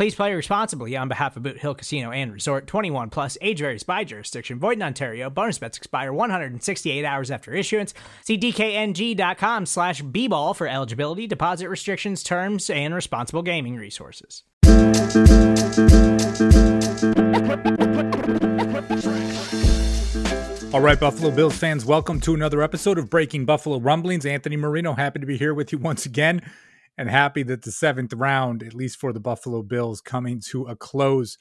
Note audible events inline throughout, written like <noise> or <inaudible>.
Please play responsibly on behalf of Boot Hill Casino and Resort 21 plus age varies by jurisdiction. Void in Ontario. Bonus bets expire 168 hours after issuance. See DKNG.com slash B ball for eligibility, deposit restrictions, terms, and responsible gaming resources. All right, Buffalo Bills fans, welcome to another episode of Breaking Buffalo Rumblings. Anthony Marino, happy to be here with you once again and happy that the seventh round, at least for the Buffalo Bills, coming to a close.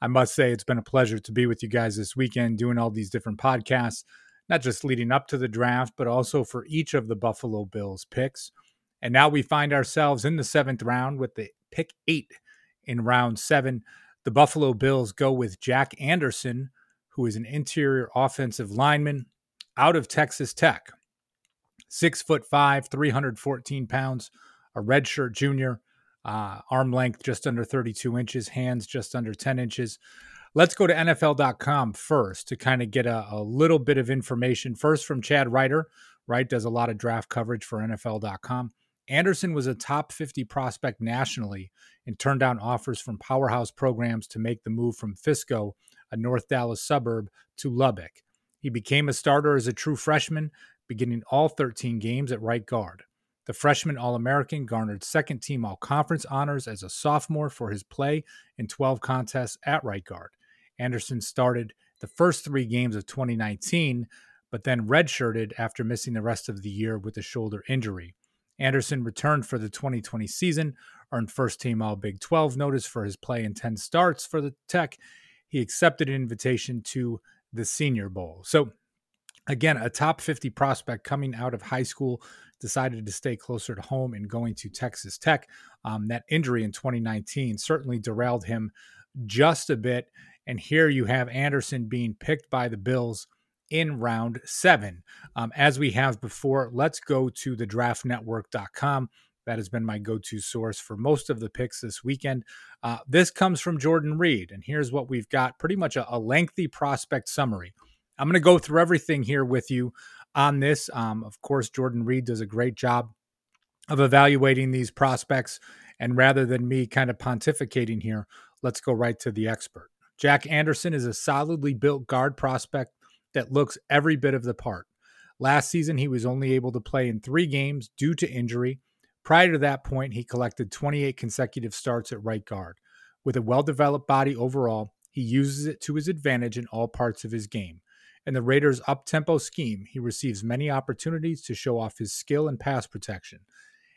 I must say, it's been a pleasure to be with you guys this weekend, doing all these different podcasts, not just leading up to the draft, but also for each of the Buffalo Bills picks. And now we find ourselves in the seventh round with the pick eight in round seven. The Buffalo Bills go with Jack Anderson, who is an interior offensive lineman out of Texas Tech. Six foot five, 314 pounds, a redshirt junior, uh, arm length just under 32 inches, hands just under 10 inches. Let's go to NFL.com first to kind of get a, a little bit of information. First from Chad Reuter, right? Does a lot of draft coverage for NFL.com. Anderson was a top 50 prospect nationally and turned down offers from powerhouse programs to make the move from Frisco, a North Dallas suburb, to Lubbock. He became a starter as a true freshman, beginning all 13 games at right guard. The freshman All American garnered second team All Conference honors as a sophomore for his play in 12 contests at right guard. Anderson started the first three games of 2019, but then redshirted after missing the rest of the year with a shoulder injury. Anderson returned for the 2020 season, earned first team All Big 12 notice for his play in 10 starts for the Tech. He accepted an invitation to the Senior Bowl. So, again, a top 50 prospect coming out of high school decided to stay closer to home and going to Texas Tech. Um, that injury in 2019 certainly derailed him just a bit. And here you have Anderson being picked by the Bills in round seven. Um, as we have before, let's go to the draftnetwork.com. That has been my go to source for most of the picks this weekend. Uh, this comes from Jordan Reid, and here's what we've got pretty much a, a lengthy prospect summary. I'm going to go through everything here with you on this. Um, of course, Jordan Reid does a great job of evaluating these prospects. And rather than me kind of pontificating here, let's go right to the expert. Jack Anderson is a solidly built guard prospect that looks every bit of the part. Last season, he was only able to play in three games due to injury. Prior to that point, he collected 28 consecutive starts at right guard. With a well developed body overall, he uses it to his advantage in all parts of his game. In the Raiders' up tempo scheme, he receives many opportunities to show off his skill and pass protection.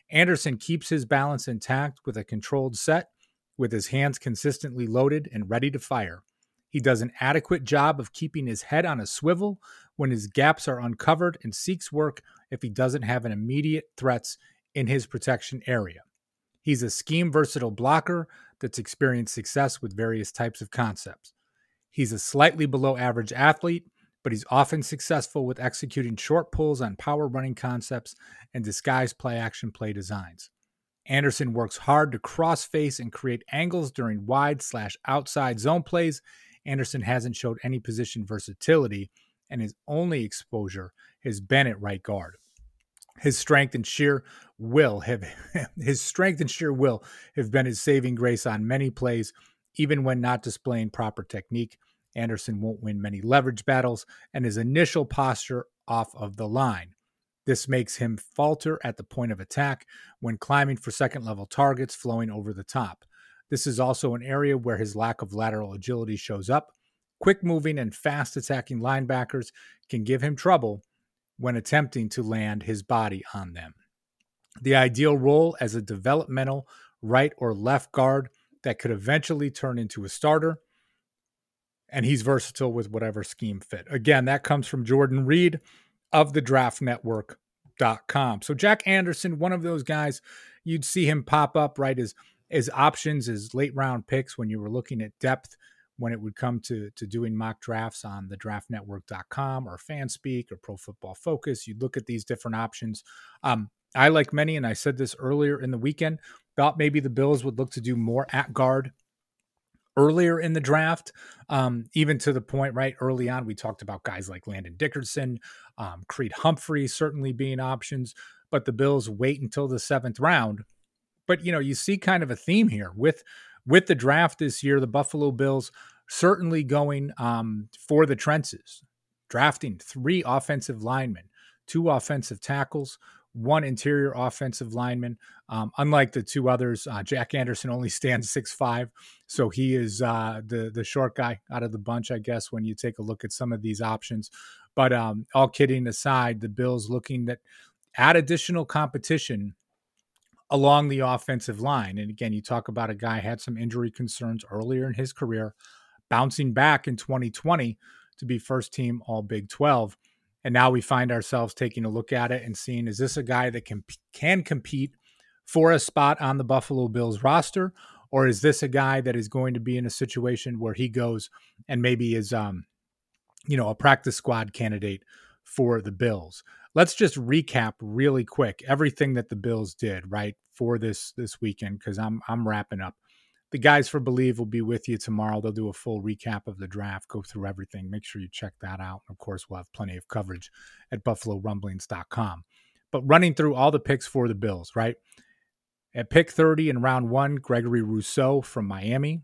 Anderson keeps his balance intact with a controlled set, with his hands consistently loaded and ready to fire. He does an adequate job of keeping his head on a swivel when his gaps are uncovered and seeks work if he doesn't have an immediate threats in his protection area. He's a scheme versatile blocker that's experienced success with various types of concepts. He's a slightly below average athlete but he's often successful with executing short pulls on power running concepts and disguised play action play designs. Anderson works hard to cross face and create angles during wide slash outside zone plays. Anderson hasn't showed any position versatility, and his only exposure has been at right guard. His strength and sheer will have <laughs> his strength and sheer will have been his saving grace on many plays, even when not displaying proper technique. Anderson won't win many leverage battles, and his initial posture off of the line. This makes him falter at the point of attack when climbing for second level targets flowing over the top. This is also an area where his lack of lateral agility shows up. Quick moving and fast attacking linebackers can give him trouble when attempting to land his body on them. The ideal role as a developmental right or left guard that could eventually turn into a starter. And he's versatile with whatever scheme fit. Again, that comes from Jordan Reid of the draftnetwork.com. So Jack Anderson, one of those guys, you'd see him pop up right as as options as late round picks when you were looking at depth when it would come to to doing mock drafts on the draftnetwork.com or fanspeak or pro football focus you'd look at these different options um, i like many and i said this earlier in the weekend thought maybe the bills would look to do more at guard earlier in the draft um, even to the point right early on we talked about guys like landon dickerson um, creed humphrey certainly being options but the bills wait until the seventh round but you know, you see kind of a theme here with with the draft this year. The Buffalo Bills certainly going um, for the trenches, drafting three offensive linemen, two offensive tackles, one interior offensive lineman. Um, unlike the two others, uh, Jack Anderson only <laughs> stands six five, so he is uh, the the short guy out of the bunch, I guess. When you take a look at some of these options, but um, all kidding aside, the Bills looking that add additional competition along the offensive line. And again, you talk about a guy had some injury concerns earlier in his career, bouncing back in 2020 to be first team all Big 12. And now we find ourselves taking a look at it and seeing is this a guy that can can compete for a spot on the Buffalo Bills roster or is this a guy that is going to be in a situation where he goes and maybe is um you know a practice squad candidate for the Bills let's just recap really quick everything that the Bills did right for this this weekend because I'm I'm wrapping up. The guys for Believe will be with you tomorrow. They'll do a full recap of the draft, go through everything. Make sure you check that out. And of course, we'll have plenty of coverage at buffalorumblings.com. But running through all the picks for the Bills, right? At pick 30 in round one, Gregory Rousseau from Miami.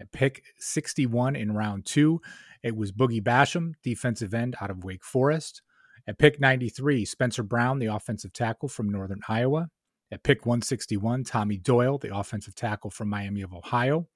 At pick 61 in round two, it was Boogie Basham, defensive end out of Wake Forest. At pick 93, Spencer Brown, the offensive tackle from Northern Iowa. At pick 161, Tommy Doyle, the offensive tackle from Miami of Ohio.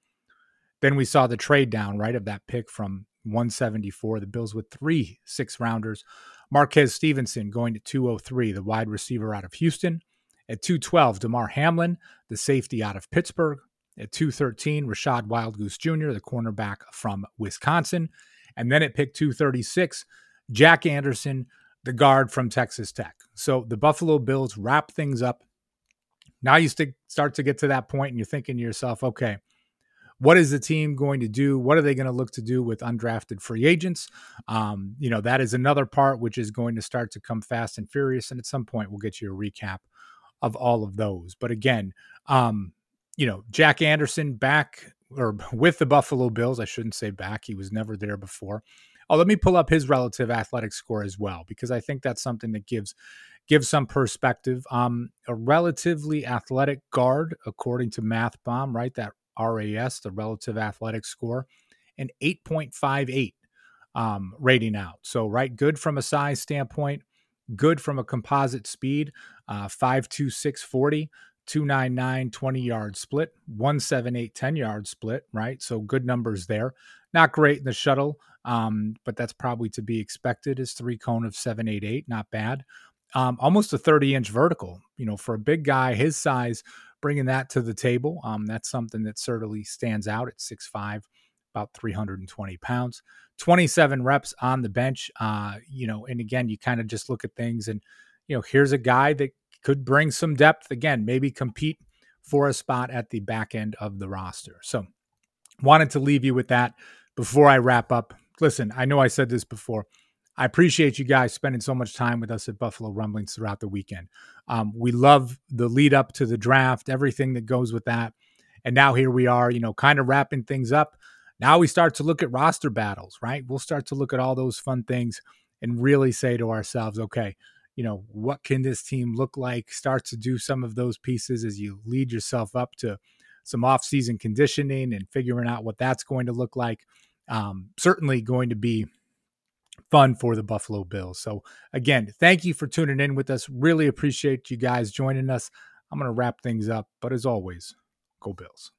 Then we saw the trade down, right, of that pick from 174. The Bills with three six rounders. Marquez Stevenson going to 203, the wide receiver out of Houston. At 212, Damar Hamlin, the safety out of Pittsburgh. At 213, Rachad Wildgoose Jr., the cornerback from Wisconsin. And then at pick 236, Jack Anderson, the guard from Texas Tech. So the Buffalo Bills wrap things up. Now you st- start to get to that point and you're thinking to yourself, okay, what is the team going to do? What are they going to look to do with undrafted free agents? Um, you know, that is another part which is going to start to come fast and furious. And at some point, we'll get you a recap of all of those. But again, um, you know, Jack Anderson back or <laughs> with the Buffalo Bills. I shouldn't say back. He was never there before. Oh, let me pull up his relative athletic score as well because I think that's something that gives gives some perspective. Um, a relatively athletic guard, according to Math Bomb, right? That RAS, the relative athletic score, an 8.58 um, rating out. So, right, good from a size standpoint, good from a composite speed, uh, 5.2640. 299 20 yard split 178 10 yard split right so good numbers there not great in the shuttle um, but that's probably to be expected. Is three cone of seven eight eight, not bad. Um, almost a thirty inch vertical. You know, for a big guy his size, bringing that to the table, um, that's something that certainly stands out at six five, about three hundred and twenty pounds. 27 reps on the bench. Uh, you know, and again, you kind of just look at things and, you know, here's a guy that could bring some depth again, maybe compete for a spot at the back end of the roster. So, wanted to leave you with that before I wrap up listen, I know I said this before. I appreciate you guys spending so much time with us at Buffalo Rumblings throughout the weekend. Um, we love the lead up to the draft, everything that goes with that. And now here we are, you know, kind of wrapping things up. Now we start to look at roster battles, right? We'll start to look at all those fun things and really say to ourselves, okay, you know, what can this team look like? Start to do some of those pieces as you lead yourself up to some off-season conditioning and figuring out what that's going to look like um, certainly going to be fun for the Buffalo Bills. So, again, thank you for tuning in with us. Really appreciate you guys joining us. I'm going to wrap things up, but as always, go Bills.